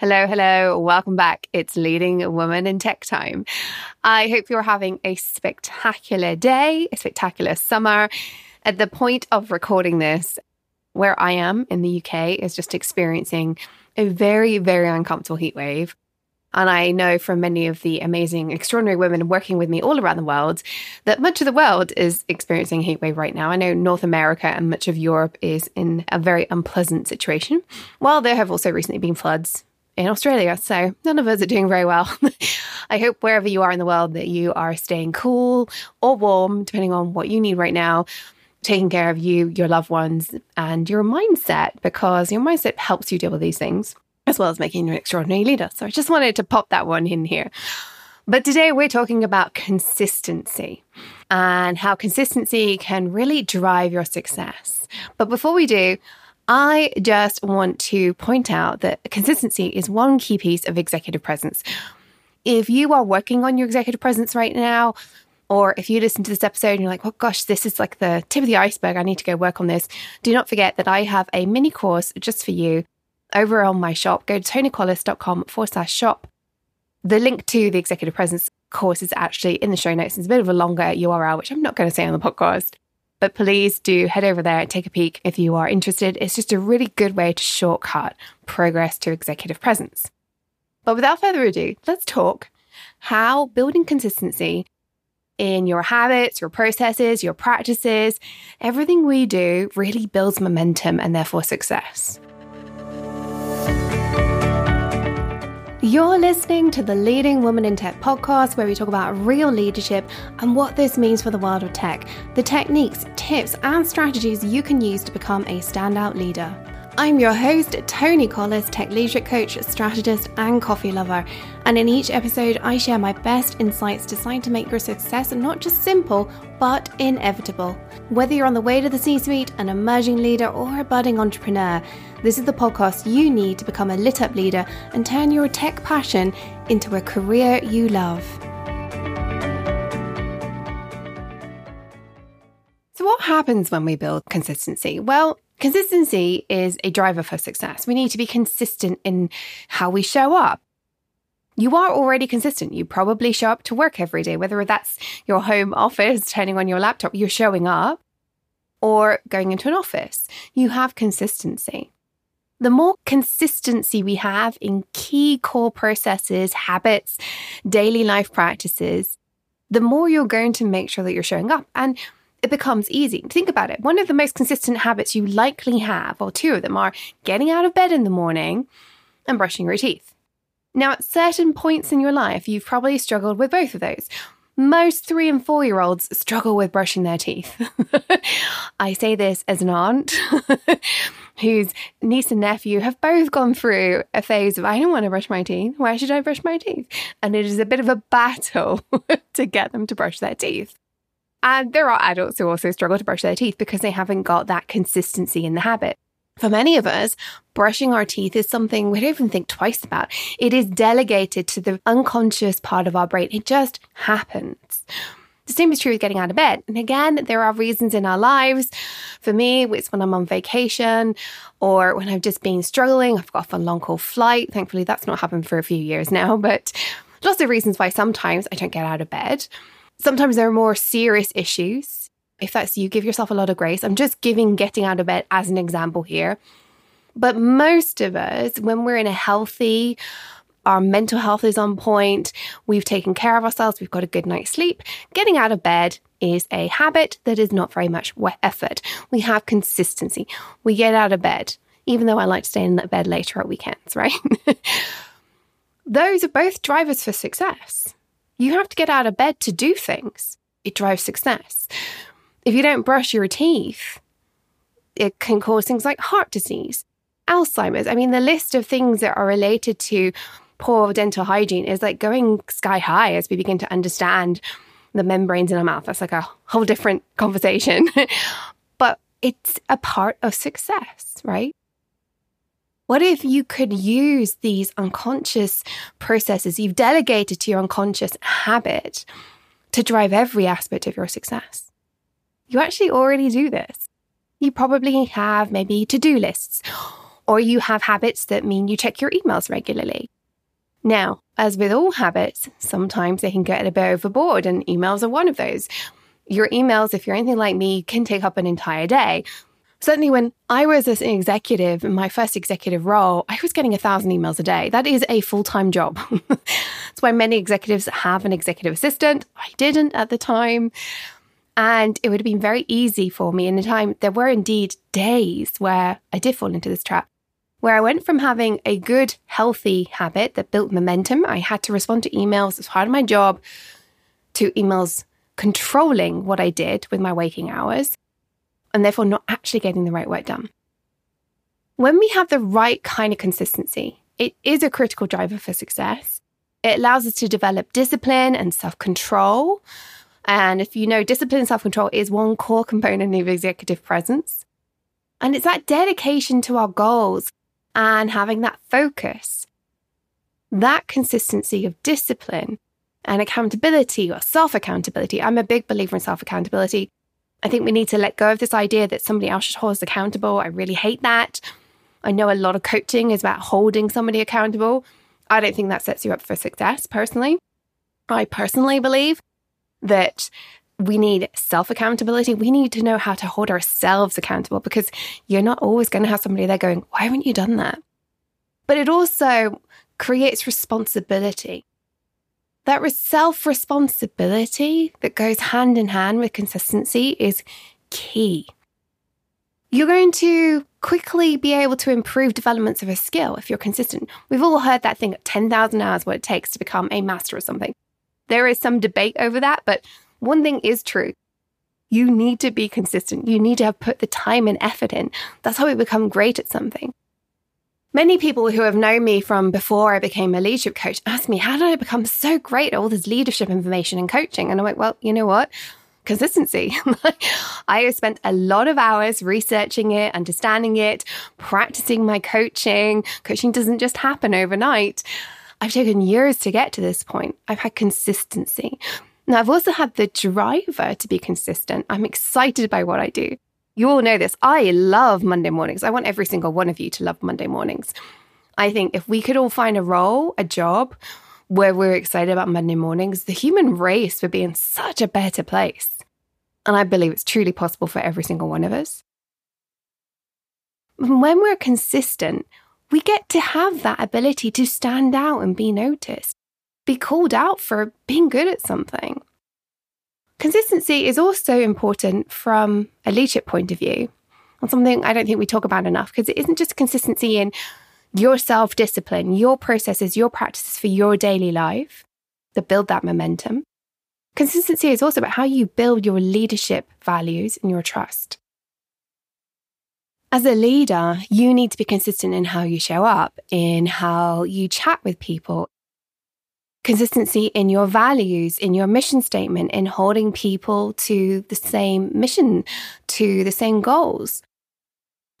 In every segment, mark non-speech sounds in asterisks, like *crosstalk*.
Hello, hello. Welcome back. It's Leading Woman in Tech Time. I hope you're having a spectacular day, a spectacular summer. At the point of recording this, where I am in the UK is just experiencing a very, very uncomfortable heat wave. And I know from many of the amazing, extraordinary women working with me all around the world that much of the world is experiencing heat wave right now. I know North America and much of Europe is in a very unpleasant situation, while there have also recently been floods in Australia. So none of us are doing very well. *laughs* I hope wherever you are in the world that you are staying cool or warm, depending on what you need right now, taking care of you, your loved ones, and your mindset, because your mindset helps you deal with these things, as well as making you an extraordinary leader. So I just wanted to pop that one in here. But today we're talking about consistency and how consistency can really drive your success. But before we do, I just want to point out that consistency is one key piece of executive presence. If you are working on your executive presence right now, or if you listen to this episode and you're like, oh gosh, this is like the tip of the iceberg, I need to go work on this, do not forget that I have a mini course just for you over on my shop. Go to tonicollis.com forward slash shop. The link to the executive presence course is actually in the show notes. It's a bit of a longer URL, which I'm not going to say on the podcast. But please do head over there and take a peek if you are interested. It's just a really good way to shortcut progress to executive presence. But without further ado, let's talk how building consistency in your habits, your processes, your practices, everything we do really builds momentum and therefore success. You're listening to the Leading Woman in Tech podcast, where we talk about real leadership and what this means for the world of tech, the techniques, tips, and strategies you can use to become a standout leader. I'm your host, Toni Collis, tech leadership coach, strategist, and coffee lover. And in each episode, I share my best insights designed to make your success not just simple, but inevitable. Whether you're on the way to the C suite, an emerging leader, or a budding entrepreneur, this is the podcast you need to become a lit up leader and turn your tech passion into a career you love. So, what happens when we build consistency? Well, consistency is a driver for success. We need to be consistent in how we show up. You are already consistent. You probably show up to work every day, whether that's your home office, *laughs* turning on your laptop, you're showing up, or going into an office. You have consistency the more consistency we have in key core processes, habits, daily life practices, the more you're going to make sure that you're showing up. And it becomes easy. Think about it. One of the most consistent habits you likely have, or two of them, are getting out of bed in the morning and brushing your teeth. Now, at certain points in your life, you've probably struggled with both of those. Most three and four year olds struggle with brushing their teeth. *laughs* I say this as an aunt *laughs* whose niece and nephew have both gone through a phase of, I don't want to brush my teeth. Why should I brush my teeth? And it is a bit of a battle *laughs* to get them to brush their teeth. And there are adults who also struggle to brush their teeth because they haven't got that consistency in the habit. For many of us, brushing our teeth is something we don't even think twice about. It is delegated to the unconscious part of our brain. It just happens. The same is true with getting out of bed. And again, there are reasons in our lives. For me, it's when I'm on vacation or when I've just been struggling. I've got off a long haul flight. Thankfully, that's not happened for a few years now, but lots of reasons why sometimes I don't get out of bed. Sometimes there are more serious issues. If that's you, give yourself a lot of grace. I'm just giving getting out of bed as an example here. But most of us, when we're in a healthy, our mental health is on point, we've taken care of ourselves, we've got a good night's sleep. Getting out of bed is a habit that is not very much effort. We have consistency. We get out of bed, even though I like to stay in bed later at weekends, *laughs* right? Those are both drivers for success. You have to get out of bed to do things. It drives success. If you don't brush your teeth, it can cause things like heart disease, Alzheimer's. I mean, the list of things that are related to poor dental hygiene is like going sky high as we begin to understand the membranes in our mouth. That's like a whole different conversation. *laughs* but it's a part of success, right? What if you could use these unconscious processes you've delegated to your unconscious habit to drive every aspect of your success? You actually already do this. You probably have maybe to do lists or you have habits that mean you check your emails regularly. Now, as with all habits, sometimes they can get a bit overboard, and emails are one of those. Your emails, if you're anything like me, can take up an entire day. Certainly, when I was an executive in my first executive role, I was getting a thousand emails a day. That is a full time job. *laughs* That's why many executives have an executive assistant. I didn't at the time. And it would have been very easy for me in the time. There were indeed days where I did fall into this trap, where I went from having a good, healthy habit that built momentum. I had to respond to emails as part of my job, to emails controlling what I did with my waking hours, and therefore not actually getting the right work done. When we have the right kind of consistency, it is a critical driver for success. It allows us to develop discipline and self control. And if you know, discipline and self control is one core component of executive presence. And it's that dedication to our goals and having that focus, that consistency of discipline and accountability or self accountability. I'm a big believer in self accountability. I think we need to let go of this idea that somebody else should hold us accountable. I really hate that. I know a lot of coaching is about holding somebody accountable. I don't think that sets you up for success personally. I personally believe that we need self accountability. We need to know how to hold ourselves accountable because you're not always going to have somebody there going, Why haven't you done that? But it also creates responsibility. That self responsibility that goes hand in hand with consistency is key. You're going to quickly be able to improve developments of a skill if you're consistent. We've all heard that thing 10,000 hours what it takes to become a master of something. There is some debate over that, but one thing is true. You need to be consistent. You need to have put the time and effort in. That's how we become great at something. Many people who have known me from before I became a leadership coach ask me, How did I become so great at all this leadership information and coaching? And I'm like, Well, you know what? Consistency. *laughs* I have spent a lot of hours researching it, understanding it, practicing my coaching. Coaching doesn't just happen overnight. I've taken years to get to this point. I've had consistency. Now, I've also had the driver to be consistent. I'm excited by what I do. You all know this. I love Monday mornings. I want every single one of you to love Monday mornings. I think if we could all find a role, a job where we're excited about Monday mornings, the human race would be in such a better place. And I believe it's truly possible for every single one of us. When we're consistent, we get to have that ability to stand out and be noticed, be called out for being good at something. Consistency is also important from a leadership point of view, and something I don't think we talk about enough because it isn't just consistency in your self discipline, your processes, your practices for your daily life that build that momentum. Consistency is also about how you build your leadership values and your trust. As a leader, you need to be consistent in how you show up, in how you chat with people, consistency in your values, in your mission statement, in holding people to the same mission, to the same goals.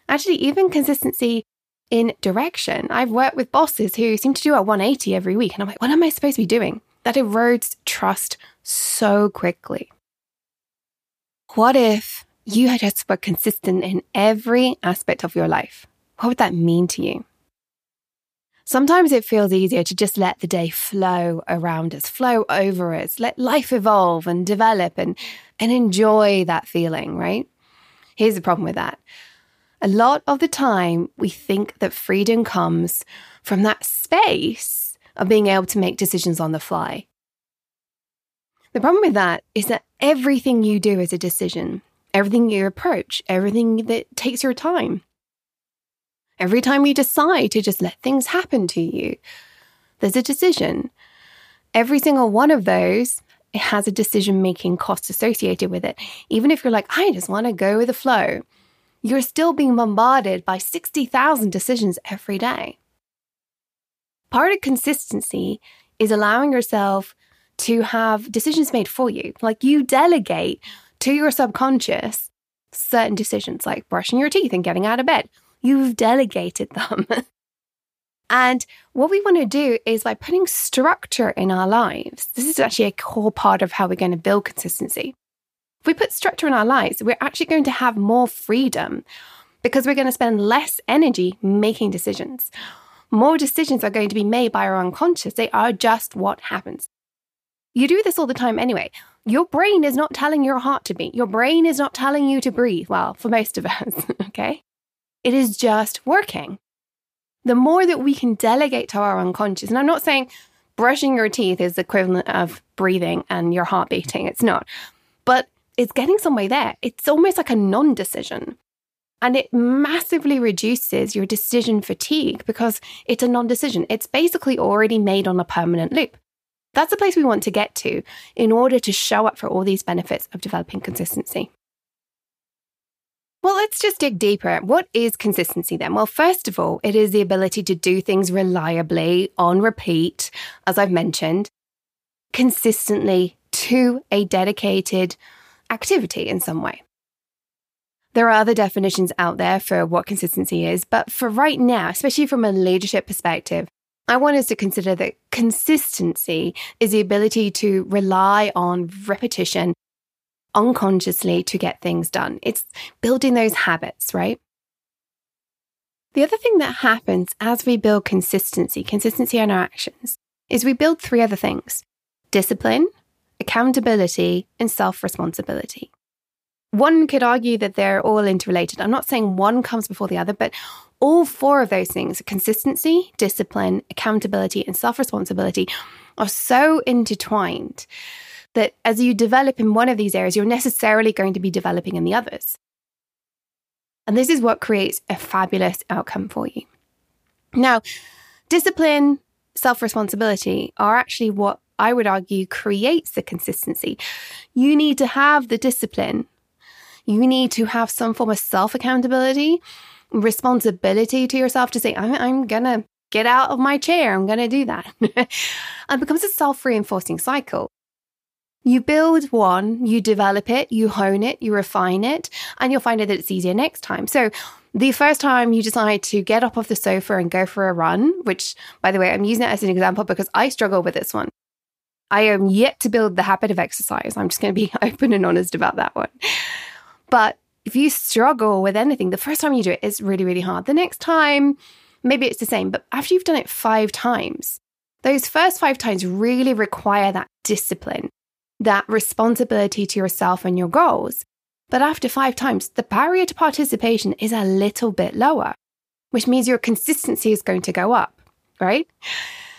Actually, even consistency in direction. I've worked with bosses who seem to do a 180 every week, and I'm like, what am I supposed to be doing? That erodes trust so quickly. What if you had just were consistent in every aspect of your life? What would that mean to you? Sometimes it feels easier to just let the day flow around us, flow over us, let life evolve and develop and, and enjoy that feeling, right? Here's the problem with that. A lot of the time, we think that freedom comes from that space of being able to make decisions on the fly. The problem with that is that everything you do is a decision, everything you approach, everything that takes your time. Every time you decide to just let things happen to you, there's a decision. Every single one of those it has a decision making cost associated with it. Even if you're like, I just want to go with the flow, you're still being bombarded by 60,000 decisions every day. Part of consistency is allowing yourself to have decisions made for you. Like you delegate to your subconscious certain decisions, like brushing your teeth and getting out of bed, You've delegated them. *laughs* and what we want to do is by putting structure in our lives, this is actually a core part of how we're going to build consistency. If we put structure in our lives, we're actually going to have more freedom because we're going to spend less energy making decisions. More decisions are going to be made by our unconscious. They are just what happens. You do this all the time anyway. Your brain is not telling your heart to beat. Your brain is not telling you to breathe. Well, for most of us, *laughs* okay? It is just working. The more that we can delegate to our unconscious, and I'm not saying brushing your teeth is the equivalent of breathing and your heart beating, it's not, but it's getting some way there. It's almost like a non decision. And it massively reduces your decision fatigue because it's a non decision. It's basically already made on a permanent loop. That's the place we want to get to in order to show up for all these benefits of developing consistency. Well, let's just dig deeper. What is consistency then? Well, first of all, it is the ability to do things reliably, on repeat, as I've mentioned, consistently to a dedicated activity in some way. There are other definitions out there for what consistency is, but for right now, especially from a leadership perspective, I want us to consider that consistency is the ability to rely on repetition unconsciously to get things done. It's building those habits, right? The other thing that happens as we build consistency, consistency in our actions, is we build three other things discipline, accountability, and self responsibility. One could argue that they're all interrelated. I'm not saying one comes before the other, but all four of those things consistency, discipline, accountability, and self responsibility are so intertwined that as you develop in one of these areas, you're necessarily going to be developing in the others. And this is what creates a fabulous outcome for you. Now, discipline, self responsibility are actually what I would argue creates the consistency. You need to have the discipline, you need to have some form of self accountability responsibility to yourself to say, I'm, I'm going to get out of my chair. I'm going to do that. *laughs* and becomes a self reinforcing cycle. You build one, you develop it, you hone it, you refine it, and you'll find out that it's easier next time. So, the first time you decide to get up off the sofa and go for a run, which, by the way, I'm using it as an example because I struggle with this one. I am yet to build the habit of exercise. I'm just going to be *laughs* open and honest about that one. But if you struggle with anything, the first time you do it is really, really hard. The next time, maybe it's the same, but after you've done it five times, those first five times really require that discipline, that responsibility to yourself and your goals. But after five times, the barrier to participation is a little bit lower, which means your consistency is going to go up, right?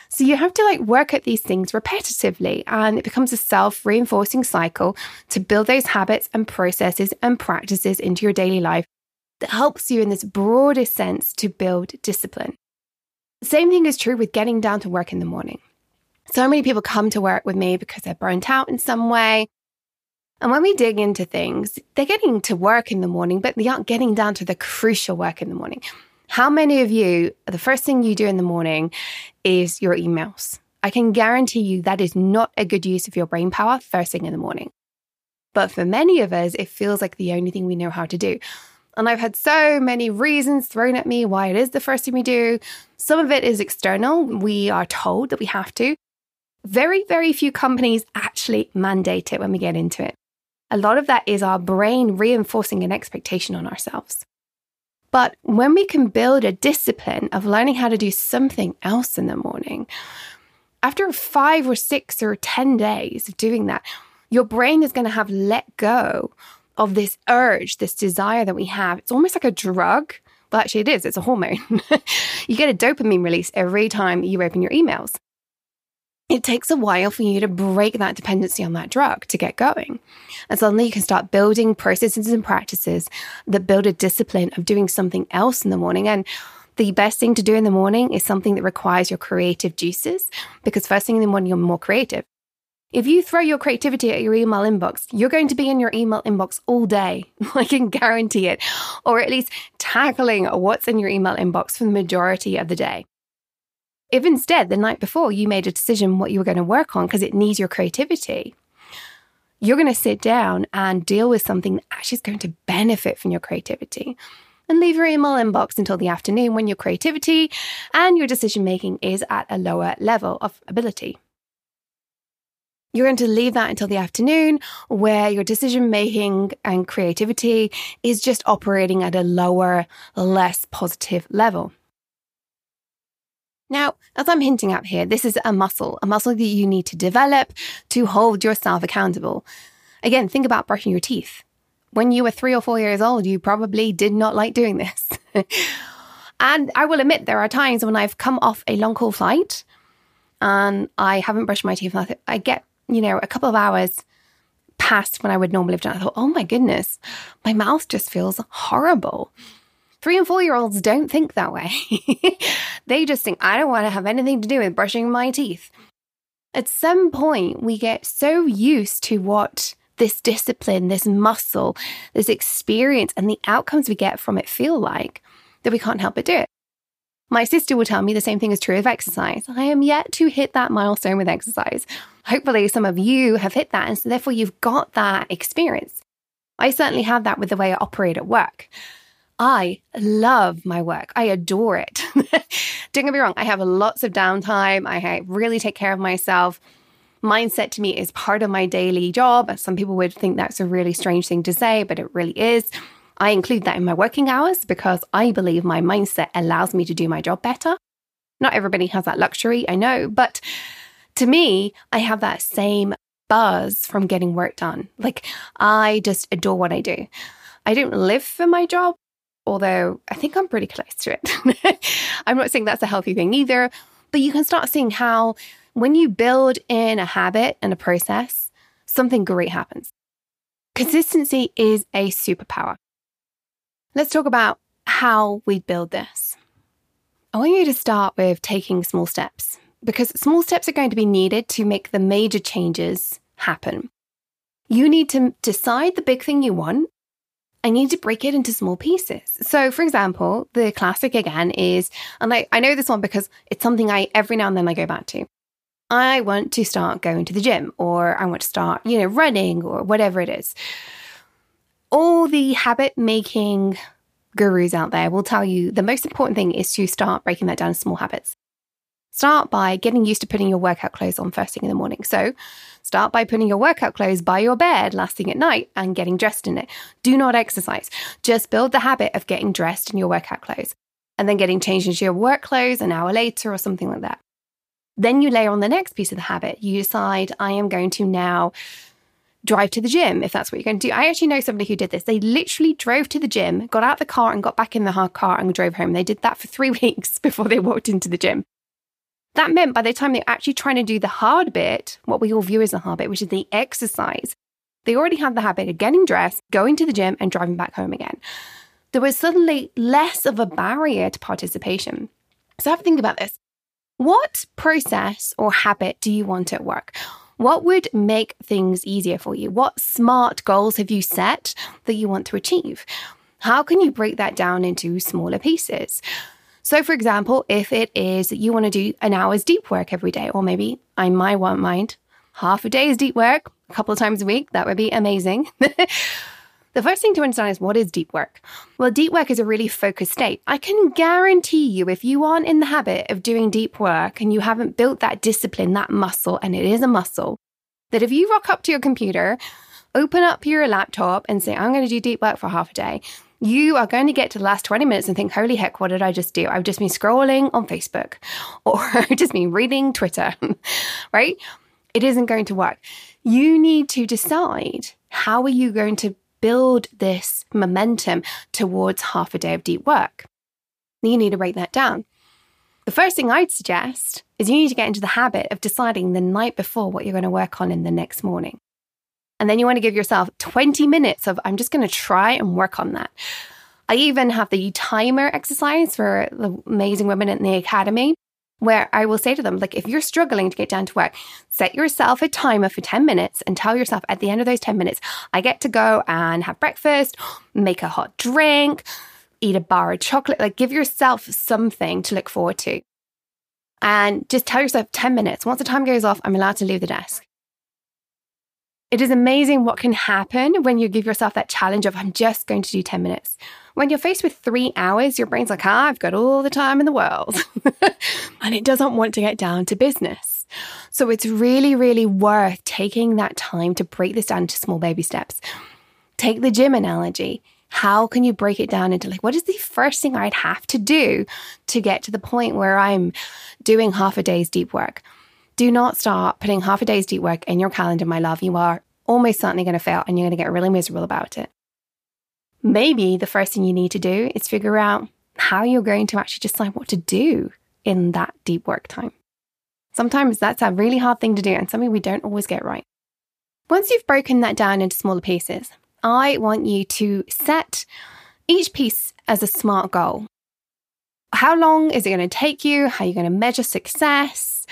So you have to like work at these things repetitively and it becomes a self reinforcing cycle to build those habits and processes and practices into your daily life that helps you in this broader sense to build discipline. Same thing is true with getting down to work in the morning. So many people come to work with me because they're burnt out in some way. And when we dig into things, they're getting to work in the morning, but they aren't getting down to the crucial work in the morning. How many of you, the first thing you do in the morning is your emails? I can guarantee you that is not a good use of your brain power first thing in the morning. But for many of us, it feels like the only thing we know how to do. And I've had so many reasons thrown at me why it is the first thing we do. Some of it is external. We are told that we have to. Very, very few companies actually mandate it when we get into it. A lot of that is our brain reinforcing an expectation on ourselves. But when we can build a discipline of learning how to do something else in the morning, after five or six or 10 days of doing that, your brain is going to have let go of this urge, this desire that we have. It's almost like a drug. Well, actually, it is. It's a hormone. *laughs* you get a dopamine release every time you open your emails it takes a while for you to break that dependency on that drug to get going. And suddenly you can start building processes and practices that build a discipline of doing something else in the morning. And the best thing to do in the morning is something that requires your creative juices because first thing in the morning, you're more creative. If you throw your creativity at your email inbox, you're going to be in your email inbox all day. *laughs* I can guarantee it. Or at least tackling what's in your email inbox for the majority of the day. If instead the night before you made a decision what you were going to work on because it needs your creativity, you're going to sit down and deal with something that actually is going to benefit from your creativity. And leave your email inbox until the afternoon when your creativity and your decision making is at a lower level of ability. You're going to leave that until the afternoon where your decision making and creativity is just operating at a lower, less positive level. Now, as I'm hinting at here, this is a muscle, a muscle that you need to develop to hold yourself accountable. Again, think about brushing your teeth. When you were three or four years old, you probably did not like doing this. *laughs* and I will admit, there are times when I've come off a long haul flight and I haven't brushed my teeth. And I get, you know, a couple of hours past when I would normally have done. I thought, oh my goodness, my mouth just feels horrible. Three and four year olds don't think that way. *laughs* they just think, I don't want to have anything to do with brushing my teeth. At some point, we get so used to what this discipline, this muscle, this experience, and the outcomes we get from it feel like that we can't help but do it. My sister will tell me the same thing is true of exercise. I am yet to hit that milestone with exercise. Hopefully, some of you have hit that, and so therefore you've got that experience. I certainly have that with the way I operate at work. I love my work. I adore it. *laughs* Don't get me wrong, I have lots of downtime. I really take care of myself. Mindset to me is part of my daily job. Some people would think that's a really strange thing to say, but it really is. I include that in my working hours because I believe my mindset allows me to do my job better. Not everybody has that luxury, I know, but to me, I have that same buzz from getting work done. Like, I just adore what I do. I don't live for my job, although I think I'm pretty close to it. *laughs* I'm not saying that's a healthy thing either, but you can start seeing how when you build in a habit and a process, something great happens. Consistency is a superpower. Let's talk about how we build this. I want you to start with taking small steps because small steps are going to be needed to make the major changes happen. You need to decide the big thing you want I need to break it into small pieces. So, for example, the classic again is, and I, I know this one because it's something I every now and then I go back to. I want to start going to the gym, or I want to start, you know, running, or whatever it is. All the habit making gurus out there will tell you the most important thing is to start breaking that down into small habits. Start by getting used to putting your workout clothes on first thing in the morning. So, start by putting your workout clothes by your bed last thing at night and getting dressed in it. Do not exercise. Just build the habit of getting dressed in your workout clothes and then getting changed into your work clothes an hour later or something like that. Then you layer on the next piece of the habit. You decide, I am going to now drive to the gym if that's what you're going to do. I actually know somebody who did this. They literally drove to the gym, got out the car and got back in the car and drove home. They did that for three *laughs* weeks before they walked into the gym. That meant by the time they're actually trying to do the hard bit, what we all view as the hard bit, which is the exercise, they already had the habit of getting dressed, going to the gym, and driving back home again. There was suddenly less of a barrier to participation. So have a think about this. What process or habit do you want at work? What would make things easier for you? What smart goals have you set that you want to achieve? How can you break that down into smaller pieces? So, for example, if it is you want to do an hour's deep work every day, or maybe I might want mind half a day's deep work a couple of times a week, that would be amazing. *laughs* the first thing to understand is what is deep work? Well, deep work is a really focused state. I can guarantee you, if you aren't in the habit of doing deep work and you haven't built that discipline, that muscle, and it is a muscle, that if you rock up to your computer, open up your laptop and say, I'm going to do deep work for half a day, you are going to get to the last 20 minutes and think, holy heck, what did I just do? I've just been scrolling on Facebook *laughs* or just been reading Twitter, *laughs* right? It isn't going to work. You need to decide how are you going to build this momentum towards half a day of deep work. You need to break that down. The first thing I'd suggest is you need to get into the habit of deciding the night before what you're going to work on in the next morning. And then you want to give yourself 20 minutes of, I'm just going to try and work on that. I even have the timer exercise for the amazing women in the academy where I will say to them, like, if you're struggling to get down to work, set yourself a timer for 10 minutes and tell yourself at the end of those 10 minutes, I get to go and have breakfast, make a hot drink, eat a bar of chocolate. Like, give yourself something to look forward to. And just tell yourself 10 minutes. Once the time goes off, I'm allowed to leave the desk. It is amazing what can happen when you give yourself that challenge of, I'm just going to do 10 minutes. When you're faced with three hours, your brain's like, ah, I've got all the time in the world. *laughs* and it doesn't want to get down to business. So it's really, really worth taking that time to break this down into small baby steps. Take the gym analogy. How can you break it down into like, what is the first thing I'd have to do to get to the point where I'm doing half a day's deep work? Do not start putting half a day's deep work in your calendar, my love. You are almost certainly going to fail and you're going to get really miserable about it. Maybe the first thing you need to do is figure out how you're going to actually decide what to do in that deep work time. Sometimes that's a really hard thing to do and something we don't always get right. Once you've broken that down into smaller pieces, I want you to set each piece as a smart goal. How long is it going to take you? How are you going to measure success?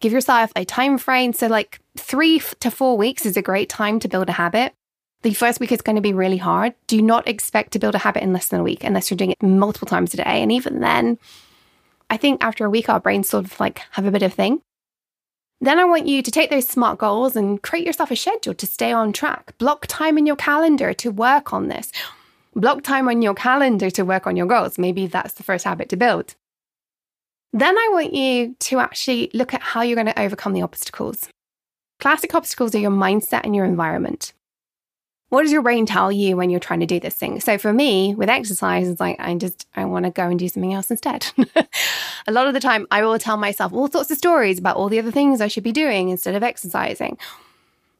Give yourself a time frame. So, like three to four weeks is a great time to build a habit. The first week is going to be really hard. Do not expect to build a habit in less than a week unless you're doing it multiple times a day. And even then, I think after a week, our brains sort of like have a bit of thing. Then I want you to take those smart goals and create yourself a schedule to stay on track. Block time in your calendar to work on this. Block time on your calendar to work on your goals. Maybe that's the first habit to build. Then I want you to actually look at how you're going to overcome the obstacles. Classic obstacles are your mindset and your environment what does your brain tell you when you're trying to do this thing? So for me, with exercise, it's like I just I want to go and do something else instead. *laughs* a lot of the time, I will tell myself all sorts of stories about all the other things I should be doing instead of exercising.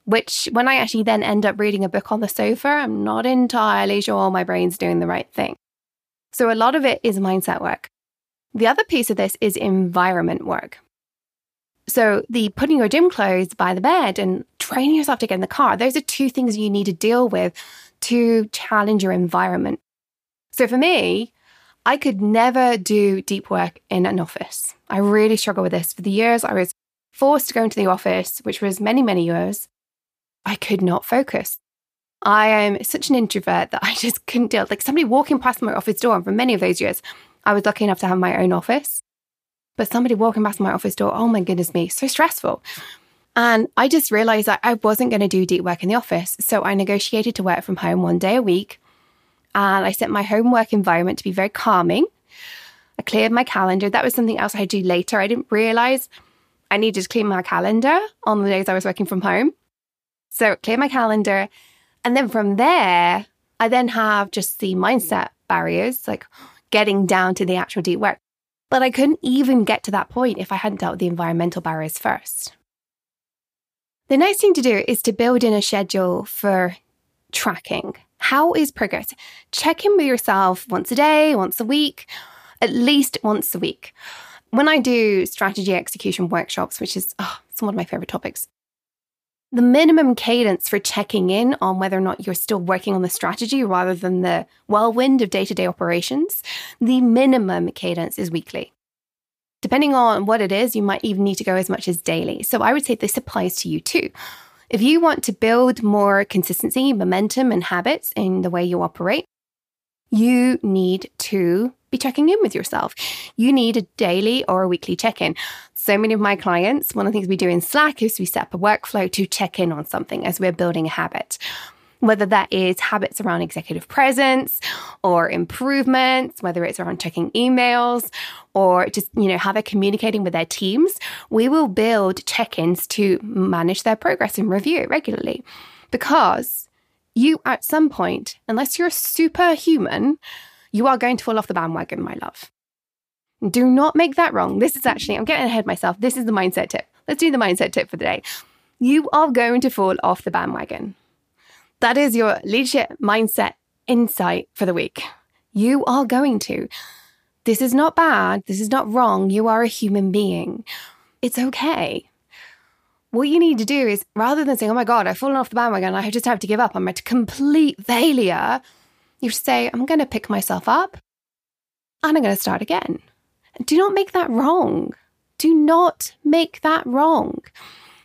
Which, when I actually then end up reading a book on the sofa, I'm not entirely sure my brain's doing the right thing. So a lot of it is mindset work. The other piece of this is environment work. So, the putting your gym clothes by the bed and training yourself to get in the car, those are two things you need to deal with to challenge your environment. So, for me, I could never do deep work in an office. I really struggle with this. For the years I was forced to go into the office, which was many, many years, I could not focus. I am such an introvert that *laughs* I just couldn't deal. Like somebody walking past my office door, and for many of those years, I was lucky enough to have my own office. But somebody walking past my office door, oh my goodness me, so stressful. And I just realized that I wasn't going to do deep work in the office. So I negotiated to work from home one day a week. And I set my homework environment to be very calming. I cleared my calendar. That was something else I had to do later. I didn't realize I needed to clean my calendar on the days I was working from home. So clear my calendar. And then from there, I then have just the mindset barriers, like getting down to the actual deep work. But I couldn't even get to that point if I hadn't dealt with the environmental barriers first. The next thing to do is to build in a schedule for tracking. How is progress? Check in with yourself once a day, once a week, at least once a week. When I do strategy execution workshops, which is oh, it's one of my favorite topics, the minimum cadence for checking in on whether or not you're still working on the strategy rather than the whirlwind of day to day operations, the minimum cadence is weekly. Depending on what it is, you might even need to go as much as daily. So I would say this applies to you too. If you want to build more consistency, momentum, and habits in the way you operate, you need to be checking in with yourself. You need a daily or a weekly check in. So many of my clients, one of the things we do in Slack is we set up a workflow to check in on something as we're building a habit. Whether that is habits around executive presence or improvements, whether it's around checking emails or just, you know, how they're communicating with their teams, we will build check ins to manage their progress and review it regularly. Because you, at some point, unless you're a superhuman, you are going to fall off the bandwagon, my love. Do not make that wrong. This is actually, I'm getting ahead myself. This is the mindset tip. Let's do the mindset tip for the day. You are going to fall off the bandwagon. That is your leadership mindset insight for the week. You are going to. This is not bad. This is not wrong. You are a human being. It's okay. What you need to do is rather than saying, oh my God, I've fallen off the bandwagon, I just have to give up, I'm a complete failure, you say, I'm going to pick myself up and I'm going to start again. Do not make that wrong. Do not make that wrong.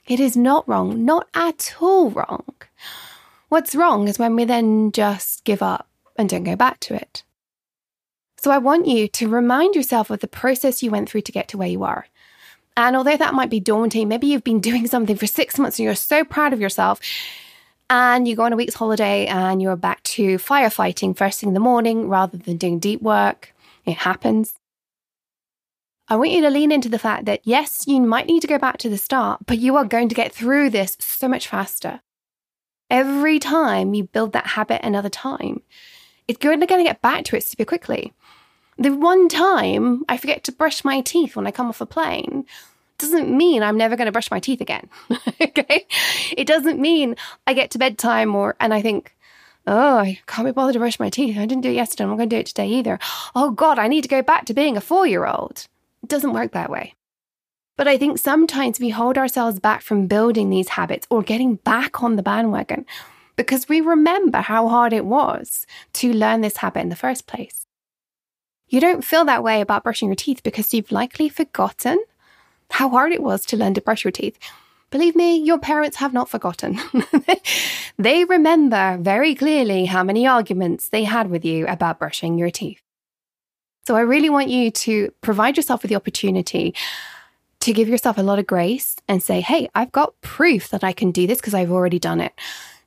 It is not wrong, not at all wrong. What's wrong is when we then just give up and don't go back to it. So I want you to remind yourself of the process you went through to get to where you are. And although that might be daunting, maybe you've been *laughs* doing something for six months and you're so proud of yourself and you go on a week's holiday and you're back to firefighting first thing in the morning rather than doing deep work. It happens. I want you to lean into the fact that yes, you might need to go back to the start, but you are going to get through this so much faster. Every time you build that habit another time, it's going to get back to it super quickly. The one time I forget to brush my teeth when I come off a plane doesn't mean I'm never going to brush my teeth again. *laughs* okay? It doesn't mean I get to bedtime or and I think, oh, I can't be bothered to brush my teeth. I didn't do it yesterday. I'm not going to do it today either. Oh God, I need to go back to being a four year old. It doesn't work that way. But I think sometimes we hold ourselves back from building these habits or getting back on the bandwagon because we remember how hard it was to learn this habit in the first place. You don't feel that way about brushing your teeth because you've likely forgotten how hard it was to learn to brush your teeth. Believe me, your parents have not forgotten. *laughs* they remember very clearly how many arguments they had with you about brushing your teeth. So I really want you to provide yourself with the opportunity to give yourself a lot of grace and say, hey, I've got proof that I can do this because I've already done it,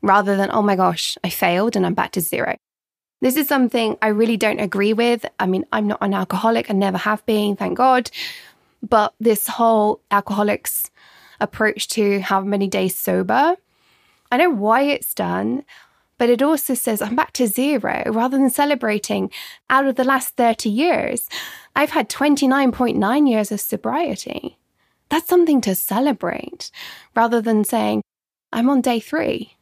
rather than, oh my gosh, I failed and I'm back to zero. This is something I really don't agree with. I mean, I'm not an alcoholic and never have been, thank God. But this whole alcoholics approach to how many days sober, I know why it's done, but it also says I'm back to zero rather than celebrating out of the last 30 years. I've had 29.9 years of sobriety. That's something to celebrate rather than saying, I'm on day three.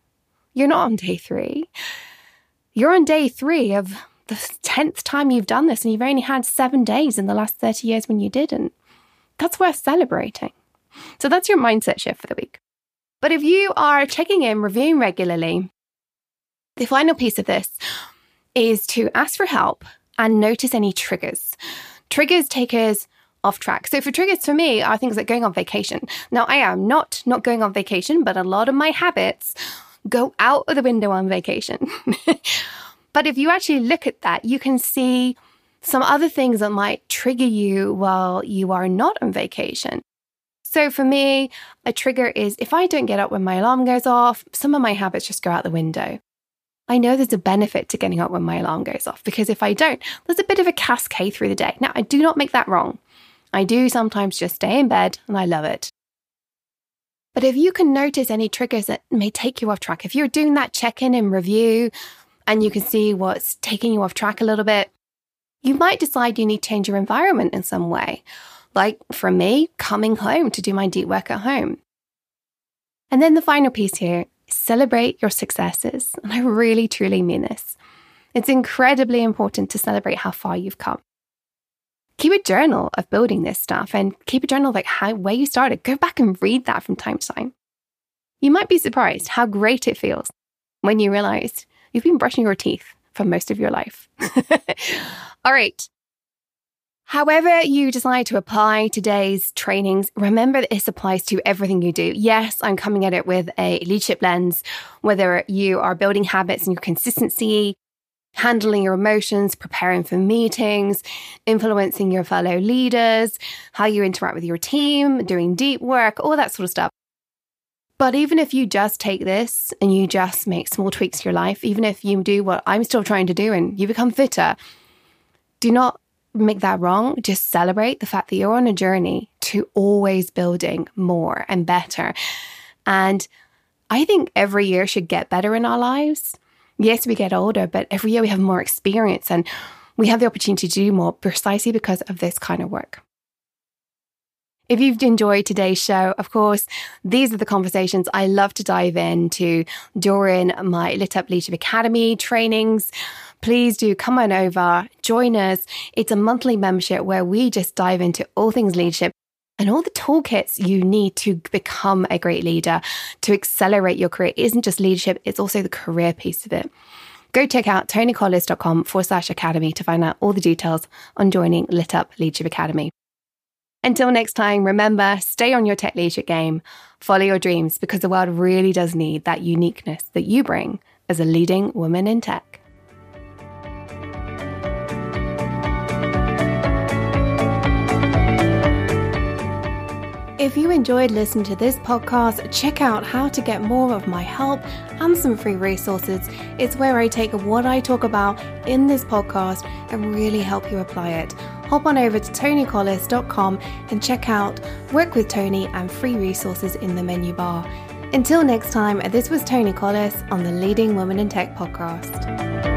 You're not on day three. You're on day three of the 10th time you've done this, and you've only had seven days in the last 30 years when you didn't. That's worth celebrating. So that's your mindset shift for the week. But if you are checking in, reviewing regularly, the final piece of this is to ask for help and notice any triggers. Triggers take us off track. So for triggers for me are things like going on vacation. Now I am not not going on vacation, but a lot of my habits go out of the window on vacation. *laughs* but if you actually look at that, you can see some other things that might trigger you while you are not on vacation. So for me, a trigger is if I don't get up when my alarm goes off, some of my habits just go out the window. I know there's a benefit to getting up when my alarm goes off because if I don't, there's a bit of a cascade through the day. Now, I do not make that wrong. I do sometimes just stay in bed and I love it. But if you can notice any triggers that may take you off track, if you're doing that check in and review and you can see what's taking you off track a little bit, you might decide you need to change your environment in some way. Like for me, coming home to do my deep work at home. And then the final piece here celebrate your successes. And I really, truly mean this. It's incredibly important to celebrate how far you've come. Keep a journal of building this stuff and keep a journal of like how where you started. Go back and read that from time to time. You might be surprised how great it feels when you realize you've been brushing your teeth for most of your life. *laughs* All right. However, you decide to apply today's trainings, remember that this applies to everything you do. Yes, I'm coming at it with a leadership lens, whether you are building habits and your consistency, handling your emotions, preparing for meetings, influencing your fellow leaders, how you interact with your team, doing deep work, all that sort of stuff. But even if you just take this and you just make small tweaks to your life, even if you do what I'm still trying to do and you become fitter, do not make that wrong. Just celebrate the fact that you're on a journey to always building more and better. And I think every year should get better in our lives. Yes, we get older, but every year we have more experience and we have the opportunity to do more precisely because of this kind of work. If you've enjoyed today's show, of course, these are the conversations I love to dive into during my Lit Up Leadership Academy trainings please do come on over, join us. It's a monthly membership where we just dive into all things leadership and all the toolkits you need to become a great leader, to accelerate your career. It isn't just leadership, it's also the career piece of it. Go check out tonicollis.com forward slash academy to find out all the details on joining Lit Up Leadership Academy. Until next time, remember, stay on your tech leadership game, follow your dreams because the world really does need that uniqueness that you bring as a leading woman in tech. If you enjoyed listening to this podcast, check out how to get more of my help and some free resources. It's where I take what I talk about in this podcast and really help you apply it. Hop on over to tonicollis.com and check out Work with Toni and free resources in the menu bar. Until next time, this was Toni Collis on the Leading Women in Tech podcast.